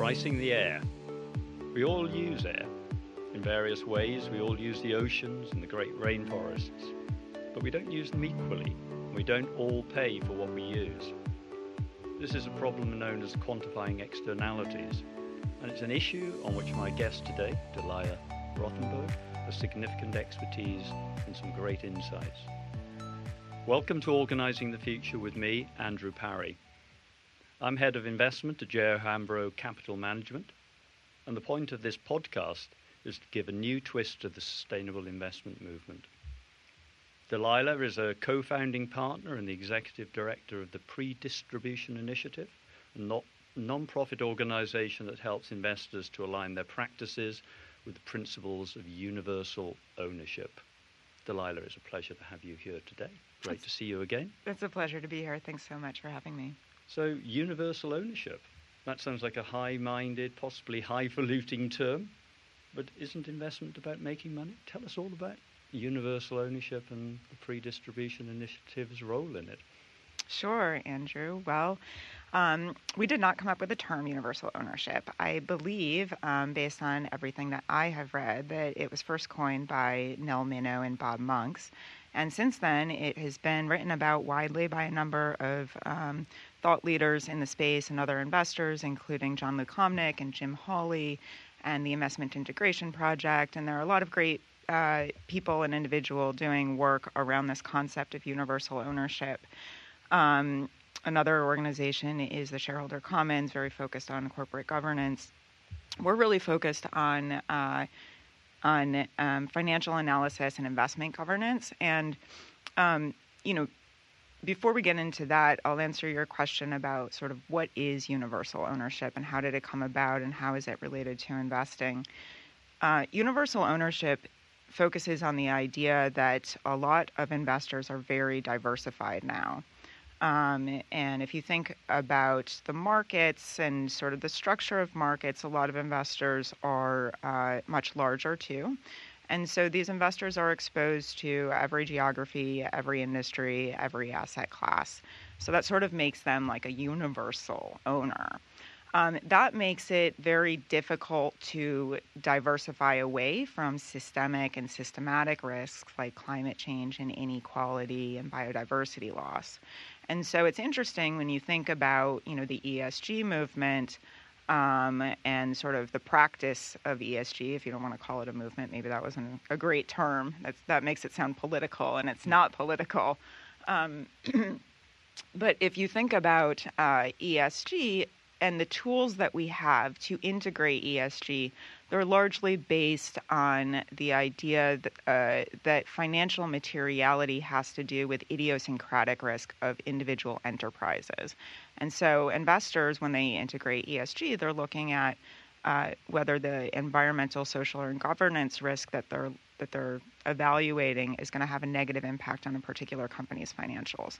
pricing the air. We all use air in various ways. We all use the oceans and the great rainforests, but we don't use them equally. We don't all pay for what we use. This is a problem known as quantifying externalities, and it's an issue on which my guest today, Delilah Rothenberg, has significant expertise and some great insights. Welcome to Organising the Future with me, Andrew Parry. I'm head of investment at J.O. Hambro Capital Management, and the point of this podcast is to give a new twist to the sustainable investment movement. Delilah is a co founding partner and the executive director of the Pre Distribution Initiative, a non profit organization that helps investors to align their practices with the principles of universal ownership. Delilah, it's a pleasure to have you here today. Great it's, to see you again. It's a pleasure to be here. Thanks so much for having me. So, universal ownership. That sounds like a high minded, possibly highfalutin term, but isn't investment about making money? Tell us all about universal ownership and the pre distribution initiative's role in it. Sure, Andrew. Well, um, we did not come up with the term universal ownership. I believe, um, based on everything that I have read, that it was first coined by Nell Minow and Bob Monks. And since then, it has been written about widely by a number of um, thought leaders in the space and other investors, including Jon Lukomnik and Jim Hawley and the Investment Integration Project. And there are a lot of great uh, people and individual doing work around this concept of universal ownership. Um, another organization is the Shareholder Commons, very focused on corporate governance. We're really focused on uh, on um, financial analysis and investment governance, and um, you know. Before we get into that, I'll answer your question about sort of what is universal ownership and how did it come about and how is it related to investing. Uh, universal ownership focuses on the idea that a lot of investors are very diversified now. Um, and if you think about the markets and sort of the structure of markets, a lot of investors are uh, much larger too. And so these investors are exposed to every geography, every industry, every asset class. So that sort of makes them like a universal owner. Um, that makes it very difficult to diversify away from systemic and systematic risks like climate change and inequality and biodiversity loss. And so it's interesting when you think about, you know, the ESG movement um, and sort of the practice of ESG, if you don't want to call it a movement, maybe that wasn't a great term. That's, that makes it sound political, and it's not political. Um, but if you think about uh, ESG, and the tools that we have to integrate ESG, they're largely based on the idea that, uh, that financial materiality has to do with idiosyncratic risk of individual enterprises. And so investors, when they integrate ESG, they're looking at uh, whether the environmental, social, or governance risk that they're that they're evaluating is going to have a negative impact on a particular company's financials.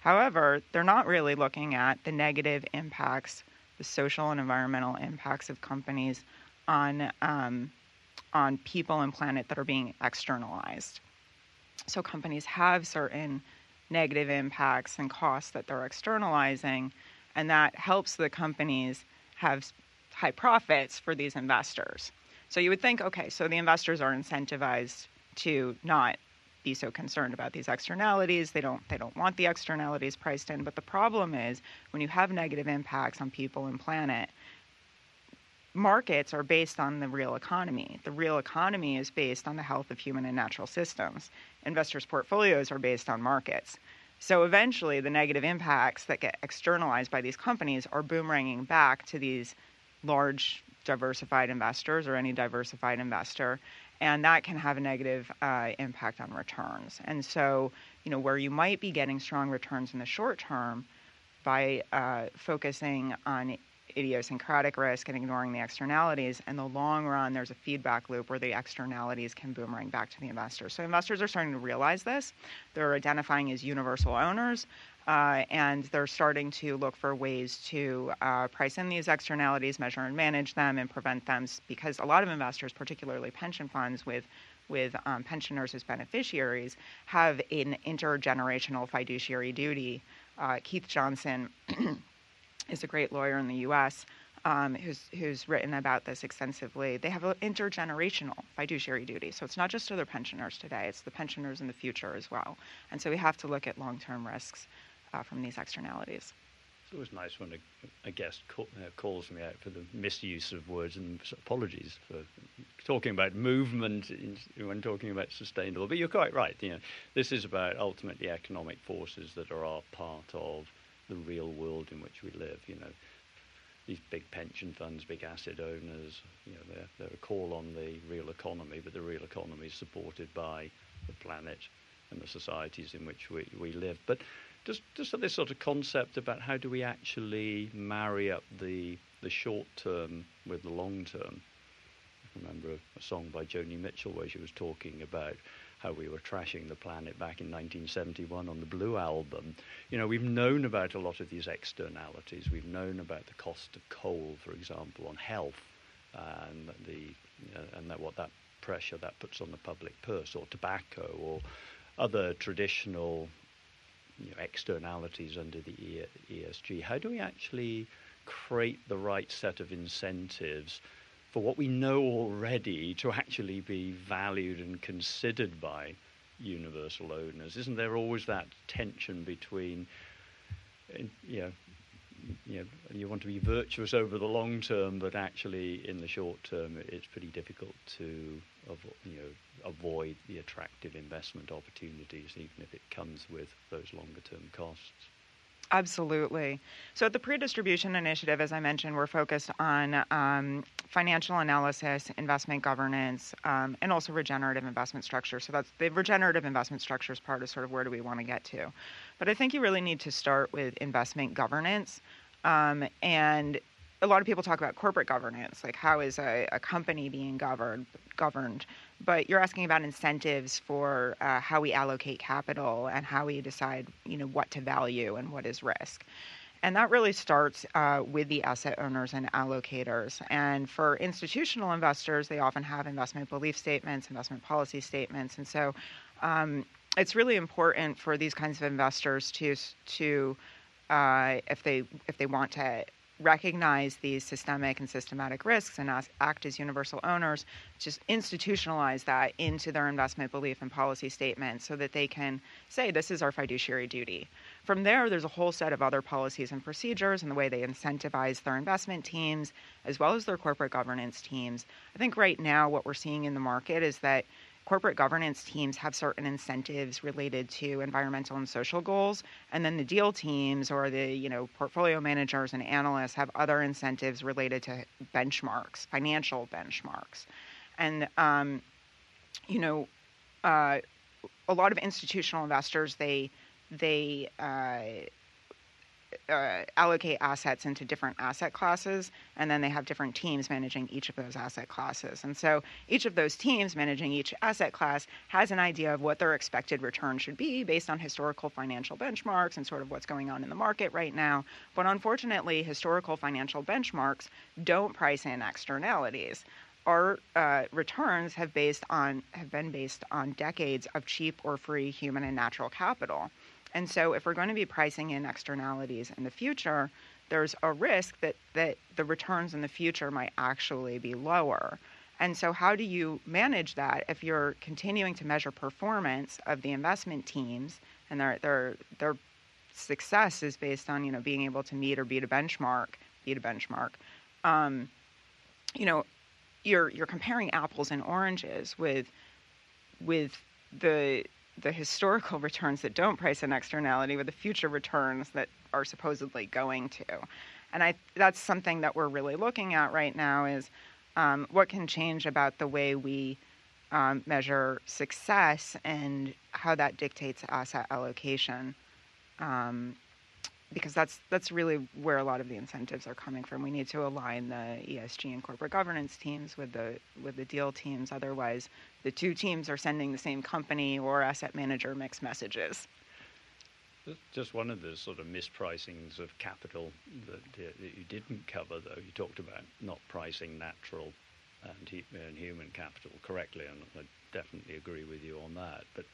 However, they're not really looking at the negative impacts the social and environmental impacts of companies on um, on people and planet that are being externalized. So companies have certain negative impacts and costs that they're externalizing, and that helps the companies have high profits for these investors. So you would think, okay, so the investors are incentivized to not be so concerned about these externalities. They don't they don't want the externalities priced in. But the problem is when you have negative impacts on people and planet, markets are based on the real economy. The real economy is based on the health of human and natural systems. Investors' portfolios are based on markets. So eventually, the negative impacts that get externalized by these companies are boomeranging back to these large diversified investors or any diversified investor and that can have a negative uh, impact on returns. And so, you know, where you might be getting strong returns in the short term by uh, focusing on idiosyncratic risk and ignoring the externalities, in the long run, there's a feedback loop where the externalities can boomerang back to the investors. So investors are starting to realize this. They're identifying as universal owners uh, and they're starting to look for ways to uh, price in these externalities, measure and manage them, and prevent them. Because a lot of investors, particularly pension funds with with um, pensioners as beneficiaries, have an intergenerational fiduciary duty. Uh, Keith Johnson is a great lawyer in the U.S. um, who's who's written about this extensively. They have an intergenerational fiduciary duty, so it's not just to their pensioners today; it's the pensioners in the future as well. And so we have to look at long-term risks uh, from these externalities. It's always nice when a, a guest call, uh, calls me out for the misuse of words, and apologies for talking about movement in, when talking about sustainable. But you're quite right. You know, this is about ultimately economic forces that are part of the real world in which we live. You know, these big pension funds, big asset owners, you know, they're, they're a call on the real economy, but the real economy is supported by the planet and the societies in which we, we live. But just, just this sort of concept about how do we actually marry up the, the short term with the long term. I remember a, a song by Joni Mitchell where she was talking about how we were trashing the planet back in 1971 on the Blue Album. You know, we've known about a lot of these externalities. We've known about the cost of coal, for example, on health, and the uh, and that what that pressure that puts on the public purse, or tobacco, or other traditional you know, externalities under the ESG. How do we actually create the right set of incentives? For what we know already to actually be valued and considered by universal owners? Isn't there always that tension between, you know, you know, you want to be virtuous over the long term, but actually in the short term, it's pretty difficult to, you know, avoid the attractive investment opportunities, even if it comes with those longer term costs. Absolutely. So at the pre-distribution initiative, as I mentioned, we're focused on um, financial analysis, investment governance, um, and also regenerative investment structure. So that's the regenerative investment structures part is sort of where do we want to get to. But I think you really need to start with investment governance. Um, and a lot of people talk about corporate governance, like how is a, a company being governed governed but you're asking about incentives for uh, how we allocate capital and how we decide, you know, what to value and what is risk. And that really starts uh, with the asset owners and allocators. And for institutional investors, they often have investment belief statements, investment policy statements. And so um, it's really important for these kinds of investors to, to uh, if, they, if they want to recognize these systemic and systematic risks and act as universal owners, just institutionalize that into their investment belief and policy statement so that they can say, this is our fiduciary duty. From there, there's a whole set of other policies and procedures and the way they incentivize their investment teams as well as their corporate governance teams. I think right now, what we're seeing in the market is that corporate governance teams have certain incentives related to environmental and social goals and then the deal teams or the you know portfolio managers and analysts have other incentives related to benchmarks financial benchmarks. And um, you know uh, a lot of institutional investors they they uh, uh, allocate assets into different asset classes, and then they have different teams managing each of those asset classes. And so each of those teams managing each asset class has an idea of what their expected return should be based on historical financial benchmarks and sort of what's going on in the market right now. But unfortunately, historical financial benchmarks don't price in externalities our uh, returns have based on have been based on decades of cheap or free human and natural capital. And so, if we're going to be pricing in externalities in the future, there's a risk that, that the returns in the future might actually be lower. And so, how do you manage that if you're continuing to measure performance of the investment teams and their their their success is based on you know being able to meet or beat a benchmark, beat a benchmark? Um, you know, you're you're comparing apples and oranges with with the the historical returns that don't price in externality with the future returns that are supposedly going to. And I, that's something that we're really looking at right now is um, what can change about the way we um, measure success and how that dictates asset allocation. Um, because that's that's really where a lot of the incentives are coming from. We need to align the ESG and corporate governance teams with the with the deal teams. Otherwise, the two teams are sending the same company or asset manager mixed messages. Just one of the sort of mispricings of capital that, that you didn't cover, though. You talked about not pricing natural and, and human capital correctly, and I definitely agree with you on that. But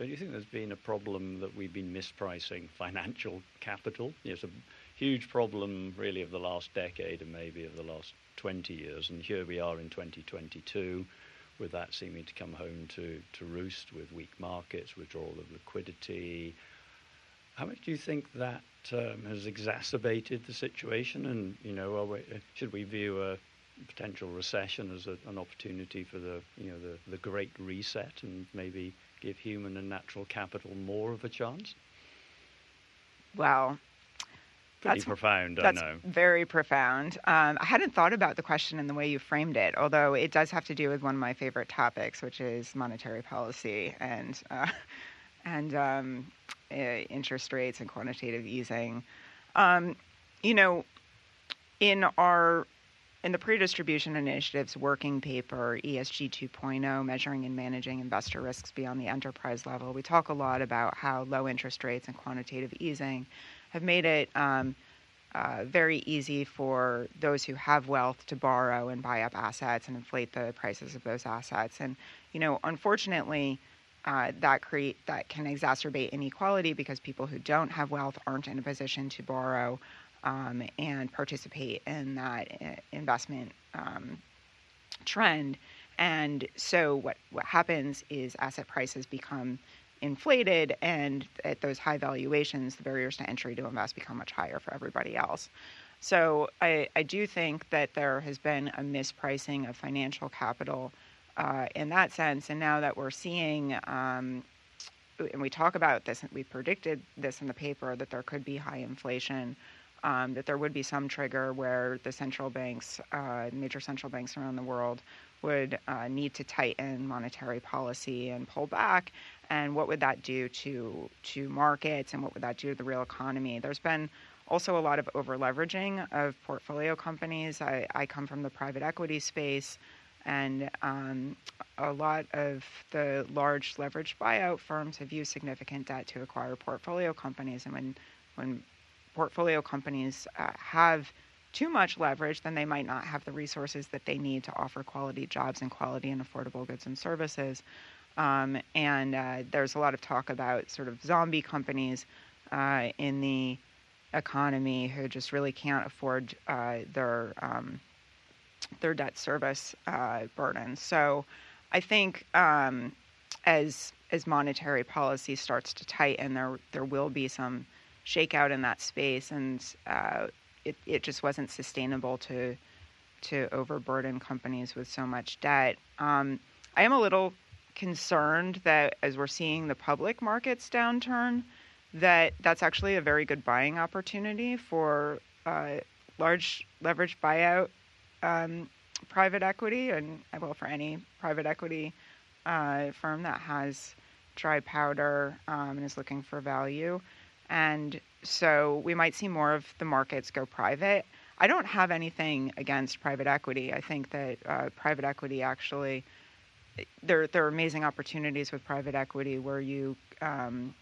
don't you think there's been a problem that we've been mispricing financial capital? It's a huge problem really of the last decade and maybe of the last 20 years. And here we are in 2022 with that seeming to come home to, to roost with weak markets, withdrawal of liquidity. How much do you think that um, has exacerbated the situation? And, you know, we, should we view a potential recession as a, an opportunity for the, you know, the, the great reset and maybe give human and natural capital more of a chance? Well, Pretty that's, profound, that's I know. Very profound. Um, I hadn't thought about the question in the way you framed it, although it does have to do with one of my favorite topics, which is monetary policy and uh, and um, uh, interest rates and quantitative easing. Um, you know, in our in the pre-distribution initiatives working paper ESG 2.0 measuring and managing investor risks beyond the enterprise level we talk a lot about how low interest rates and quantitative easing have made it um, uh, very easy for those who have wealth to borrow and buy up assets and inflate the prices of those assets. And you know, unfortunately, uh, that create that can exacerbate inequality because people who don't have wealth aren't in a position to borrow um, and participate in that uh, investment um, trend. And so, what what happens is asset prices become inflated, and at those high valuations, the barriers to entry to invest become much higher for everybody else. So I, I do think that there has been a mispricing of financial capital uh, in that sense. And now that we're seeing, um, and we talk about this, we predicted this in the paper that there could be high inflation. Um, that there would be some trigger where the central banks, uh, major central banks around the world, would uh, need to tighten monetary policy and pull back. And what would that do to to markets and what would that do to the real economy? There's been also a lot of over leveraging of portfolio companies. I, I come from the private equity space and um, a lot of the large leveraged buyout firms have used significant debt to acquire portfolio companies. And when when portfolio companies uh, have too much leverage, then they might not have the resources that they need to offer quality jobs and quality and affordable goods and services. Um, and uh, there's a lot of talk about sort of zombie companies uh, in the economy who just really can't afford uh, their um, their debt service uh, burden. So I think um, as as monetary policy starts to tighten, there there will be some shakeout in that space, and uh, it it just wasn't sustainable to to overburden companies with so much debt. Um, I am a little concerned that as we're seeing the public markets downturn, that that's actually a very good buying opportunity for uh, large leveraged buyout um, private equity, and well, for any private equity uh, firm that has dry powder um, and is looking for value. And so we might see more of the markets go private. I don't have anything against private equity. I think that uh, private equity actually there there are amazing opportunities with private equity where you um,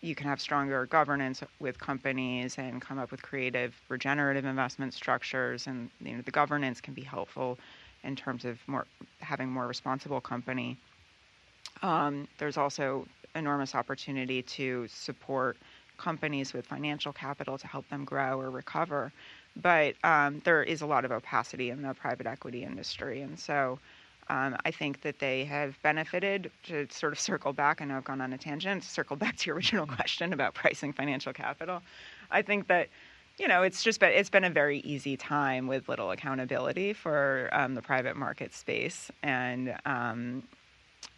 you can have stronger governance with companies and come up with creative regenerative investment structures and you know the governance can be helpful in terms of more having more responsible company um, there's also enormous opportunity to support companies with financial capital to help them grow or recover but um, there is a lot of opacity in the private equity industry and so um, I think that they have benefited to sort of circle back. I know I've gone on a tangent, circle back to your original question about pricing financial capital. I think that you know it's just been it's been a very easy time with little accountability for um, the private market space and um,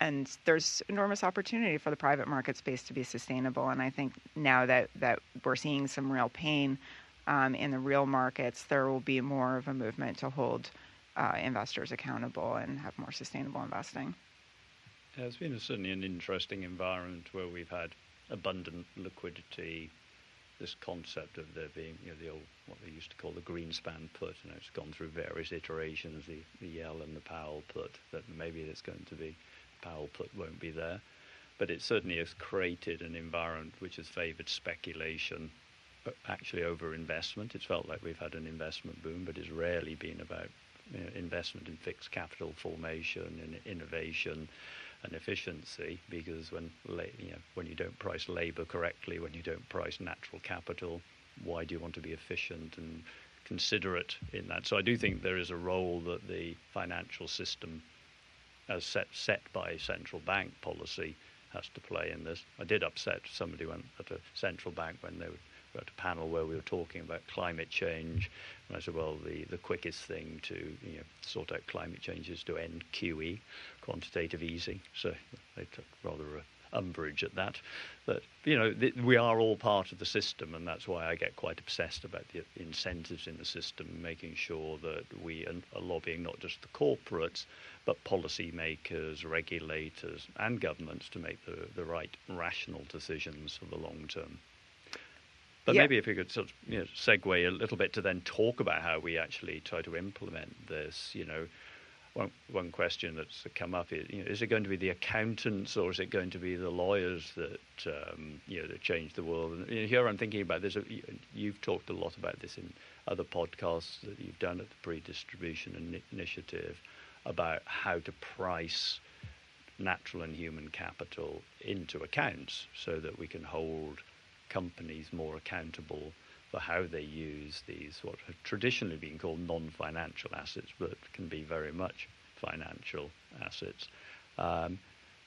and there's enormous opportunity for the private market space to be sustainable and I think now that that we're seeing some real pain um, in the real markets there will be more of a movement to hold uh, investors accountable and have more sustainable investing. Yeah, it's been a, certainly an interesting environment where we've had abundant liquidity. This concept of there being, you know, the old what they used to call the Greenspan put, you know, it's gone through various iterations, the the Yellen and the Powell put. That maybe it's going to be Powell put won't be there, but it certainly has created an environment which has favoured speculation, uh, actually over investment. It's felt like we've had an investment boom, but it's rarely been about you know, investment in fixed capital formation and innovation and efficiency because when you know, when you don't price labor correctly, when you don't price natural capital, why do you want to be efficient and considerate in that? So I do think there is a role that the financial system, as set set by central bank policy, has to play in this. I did upset somebody when, at a central bank when they were at a panel where we were talking about climate change. And I said, well, the, the quickest thing to you know, sort out climate change is to end QE, quantitative easing. So they took rather a umbrage at that. But you know, th- we are all part of the system, and that's why I get quite obsessed about the incentives in the system, making sure that we are lobbying not just the corporates, but policymakers, regulators, and governments to make the, the right rational decisions for the long term. But yeah. maybe if you could sort of you know, segue a little bit to then talk about how we actually try to implement this, you know, one, one question that's come up is, you know, is it going to be the accountants or is it going to be the lawyers that, um, you know, that change the world? And you know, here I'm thinking about this. You've talked a lot about this in other podcasts that you've done at the Pre-Distribution Initiative about how to price natural and human capital into accounts so that we can hold companies more accountable for how they use these, what have traditionally been called non financial assets, but can be very much financial assets. Um,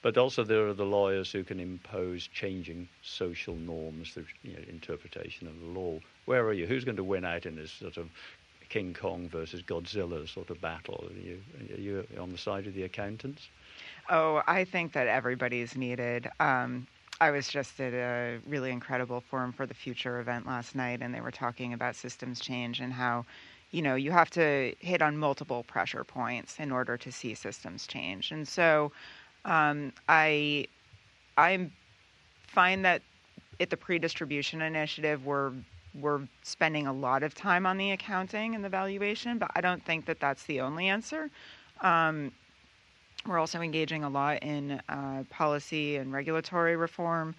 but also, there are the lawyers who can impose changing social norms through you know, interpretation of the law. Where are you? Who's going to win out in this sort of King Kong versus Godzilla sort of battle? Are you, are you on the side of the accountants? Oh, I think that everybody's needed. Um, I was just at a really incredible Forum for the Future event last night, and they were talking about systems change and how, you know, you have to hit on multiple pressure points in order to see systems change. And so, um, I, I find that at the pre-distribution initiative, we're we're spending a lot of time on the accounting and the valuation, but I don't think that that's the only answer. Um, we're also engaging a lot in uh, policy and regulatory reform.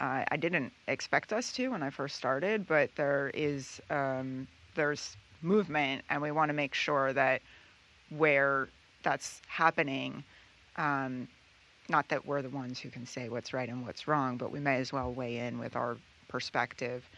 Uh, I didn't expect us to when I first started, but there is um, there's movement, and we want to make sure that where that's happening, um, not that we're the ones who can say what's right and what's wrong, but we may as well weigh in with our perspective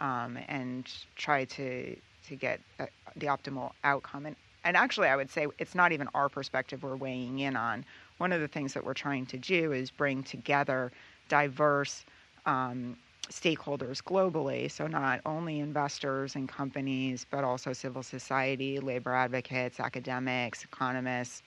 um, and try to to get uh, the optimal outcome. And and actually, I would say it's not even our perspective we're weighing in on. One of the things that we're trying to do is bring together diverse um, stakeholders globally. So, not only investors and companies, but also civil society, labor advocates, academics, economists,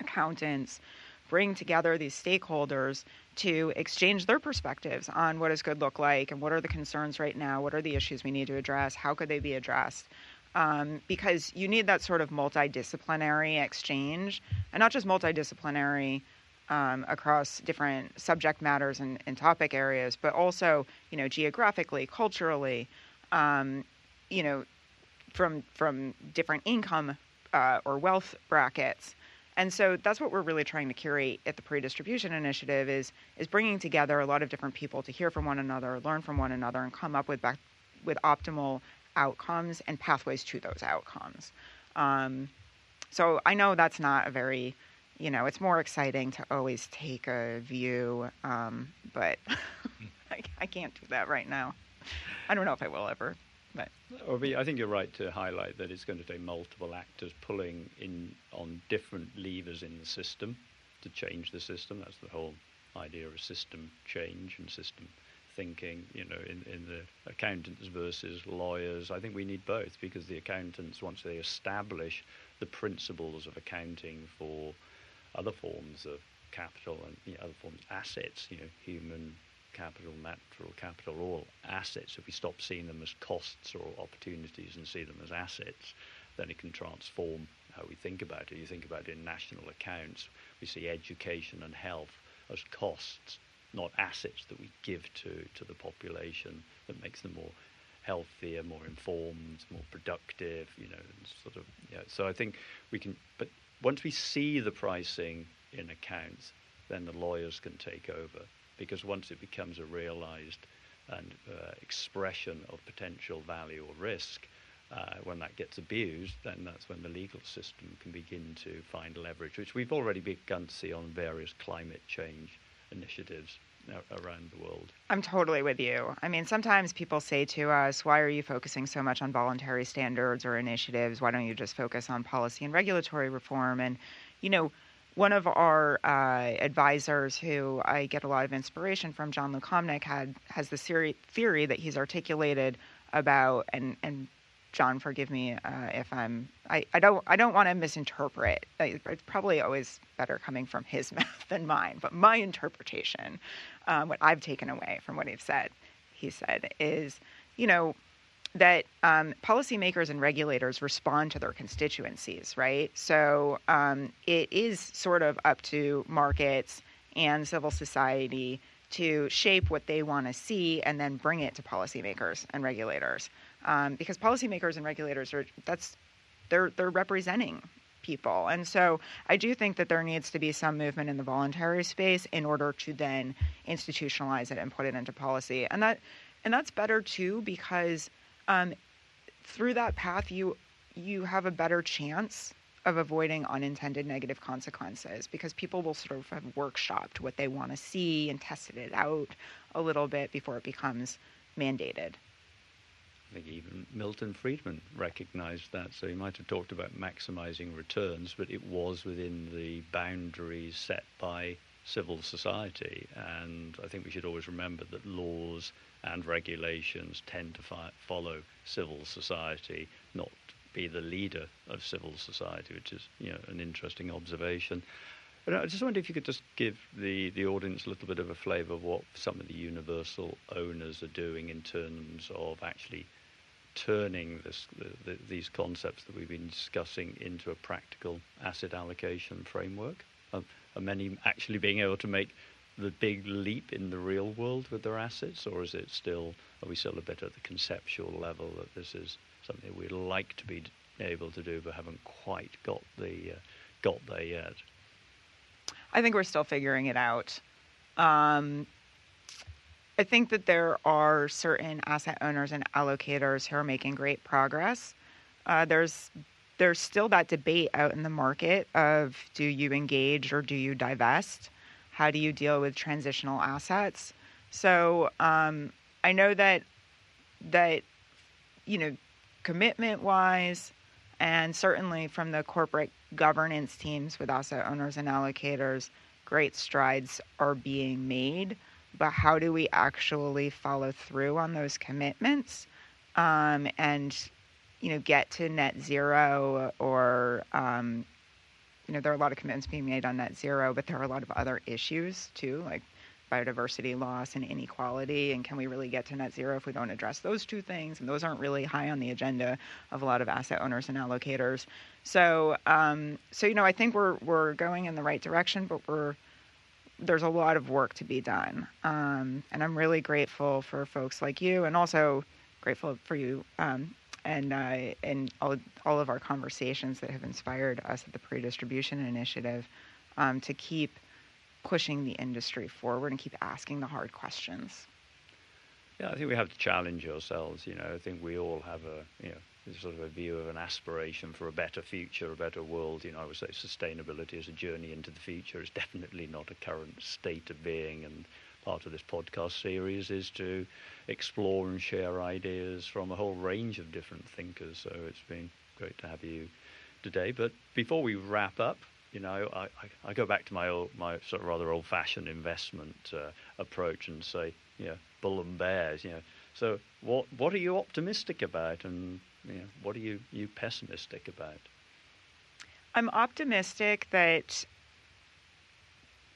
accountants. Bring together these stakeholders to exchange their perspectives on what does good look like and what are the concerns right now, what are the issues we need to address, how could they be addressed um, because you need that sort of multidisciplinary exchange, and not just multidisciplinary um, across different subject matters and, and, topic areas, but also you know geographically, culturally, um, you know, from from different income uh, or wealth brackets. And so that's what we're really trying to curate at the pre-distribution initiative is is bringing together a lot of different people to hear from one another, learn from one another, and come up with back, with optimal outcomes and pathways to those outcomes. Um, so I know that's not a very, you know, it's more exciting to always take a view, um, but I, I, can't do that right now. I don't know if I will ever. I think you're right to highlight that it's going to take multiple actors pulling in on different levers in the system to change the system. That's the whole idea of system change and system thinking, you know, in, in the accountants versus lawyers. I think we need both because the accountants, once they establish the principles of accounting for other forms of capital and you know, other forms of assets, you know, human capital, natural capital, all assets. If we stop seeing them as costs or opportunities and see them as assets, then it can transform how we think about it. You think about it in national accounts, we see education and health as costs not assets that we give to, to the population that makes them more healthier, more informed, more productive, you know, sort of, yeah. So I think we can, but once we see the pricing in accounts, then the lawyers can take over because once it becomes a realized and uh, expression of potential value or risk, uh, when that gets abused, then that's when the legal system can begin to find leverage, which we've already begun to see on various climate change initiatives around the world. I'm totally with you. I mean, sometimes people say to us, why are you focusing so much on voluntary standards or initiatives? Why don't you just focus on policy and regulatory reform? And, you know, one of our uh, advisors who I get a lot of inspiration from, Jon Lukomnik, had has the theory that he's articulated about and and Jon, forgive me uh, if I'm. I, I don't. I don't want to misinterpret. It's probably always better coming from his mouth than mine. But my interpretation, um, what I've taken away from what he's said, he said is, you know, that um, policymakers and regulators respond to their constituencies, right? So um, it is sort of up to markets and civil society to shape what they want to see and then bring it to policymakers and regulators um, because policymakers and regulators are that's they're they're representing people. And so I do think that there needs to be some movement in the voluntary space in order to then institutionalize it and put it into policy. And that and that's better too because um, through that path you you have a better chance of avoiding unintended negative consequences because people will sort of have workshopped what they want to see and tested it out a little bit before it becomes mandated. I think even Milton Friedman recognized that. So he might have talked about maximizing returns, but it was within the boundaries set by civil society. And I think we should always remember that laws and regulations tend to fi- follow civil society, not be the leader of civil society, which is you know an interesting observation. But I just wonder if you could just give the, the audience a little bit of a flavour of what some of the universal owners are doing in terms of actually turning this, the, the, these concepts that we've been discussing into a practical asset allocation framework? Are, are many actually being able to make the big leap in the real world with their assets, or is it still are we still a bit at the conceptual level that this is something we'd like to be able to do, but haven't quite got the uh, got there yet? I think we're still figuring it out. Um, I think that there are certain asset owners and allocators who are making great progress. Uh, there's there's still that debate out in the market of do you engage or do you divest? How do you deal with transitional assets? So um, I know that that you know commitment wise and certainly from the corporate governance teams with asset owners and allocators, great strides are being made but how do we actually follow through on those commitments um, and you know get to net zero or um, you know there are a lot of commitments being made on net zero but there are a lot of other issues too like biodiversity loss and inequality and can we really get to net zero if we don't address those two things and those aren't really high on the agenda of a lot of asset owners and allocators so um, so you know i think we're we're going in the right direction but we're there's a lot of work to be done. Um, and I'm really grateful for folks like you and also grateful for you um, and, uh, and all, all of our conversations that have inspired us at the Pre-Distribution Initiative um, to keep pushing the industry forward and keep asking the hard questions. Yeah, I think we have to challenge ourselves. You know, I think we all have a, you know, sort of a view of an aspiration for a better future, a better world. You know, I would say sustainability is a journey into the future It's definitely not a current state of being. And part of this podcast series is to explore and share ideas from a whole range of different thinkers. So it's been great to have you today. But before we wrap up, you know, I, I, I go back to my old, my sort of rather old-fashioned investment uh, approach and say, you know, bull and bears. You know, so what what are you optimistic about, and you know, what are you, you pessimistic about? I'm optimistic that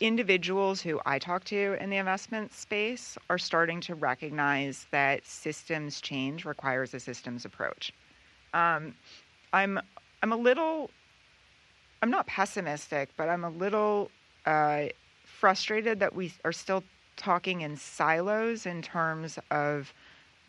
individuals who I talk to in the investment space are starting to recognize that systems change requires a systems approach. Um, I'm I'm a little I'm not pessimistic, but I'm a little uh, frustrated that we are still talking in silos in terms of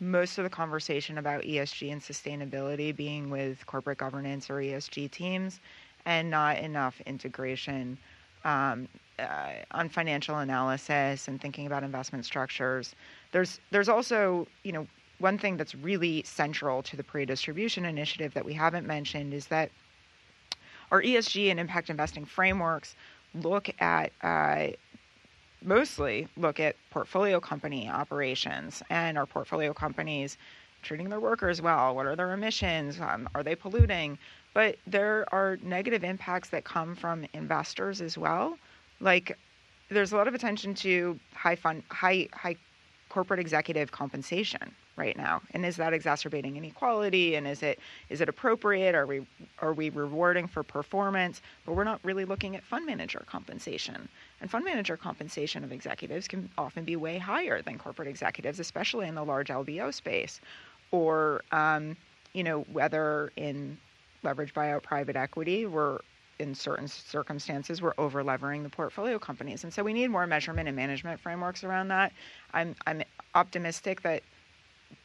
most of the conversation about ESG and sustainability being with corporate governance or ESG teams, and not enough integration um, uh, on financial analysis and thinking about investment structures. There's there's also you know one thing that's really central to the pre-distribution initiative that we haven't mentioned is that our ESG and impact investing frameworks look at uh, mostly look at portfolio company operations and our portfolio companies treating their workers well? What are their emissions? Um, are they polluting? But there are negative impacts that come from investors as well. Like there's a lot of attention to high fund, high high corporate executive compensation right now, and is that exacerbating inequality? And is it is it appropriate? Are we are we rewarding for performance? But we're not really looking at fund manager compensation. And fund manager compensation of executives can often be way higher than corporate executives, especially in the large LBO space, or um, you know whether in leverage buyout private equity we're in certain circumstances we're over levering the portfolio companies. And so we need more measurement and management frameworks around that. I'm i'm optimistic that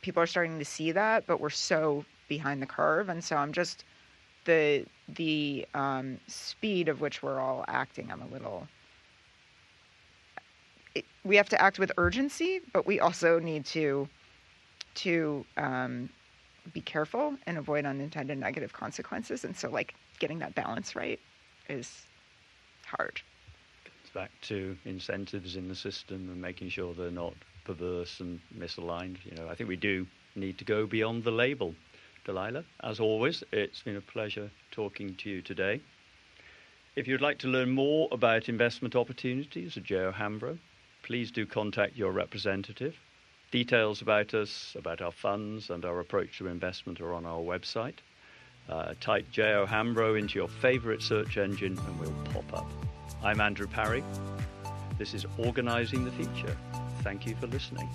people are starting to see that but we're so behind the curve. And so i'm just the the um, speed of which we're all acting i'm a little it, we have to act with urgency but we also need to to um, be careful and avoid unintended negative consequences. And so, like, getting that balance right is hard. It's back to incentives in the system and making sure they're not perverse and misaligned. You know, I think we do need to go beyond the label. Delilah, as always, it's been a pleasure talking to you today. If you'd like to learn more about investment opportunities at JO Hambro, please do contact your representative. Details about us, about our funds, and our approach to investment are on our website. Uh, type JO Hambro into your favorite search engine and we'll pop up. I'm Andrew Parry. This is Organizing the Future. Thank you for listening.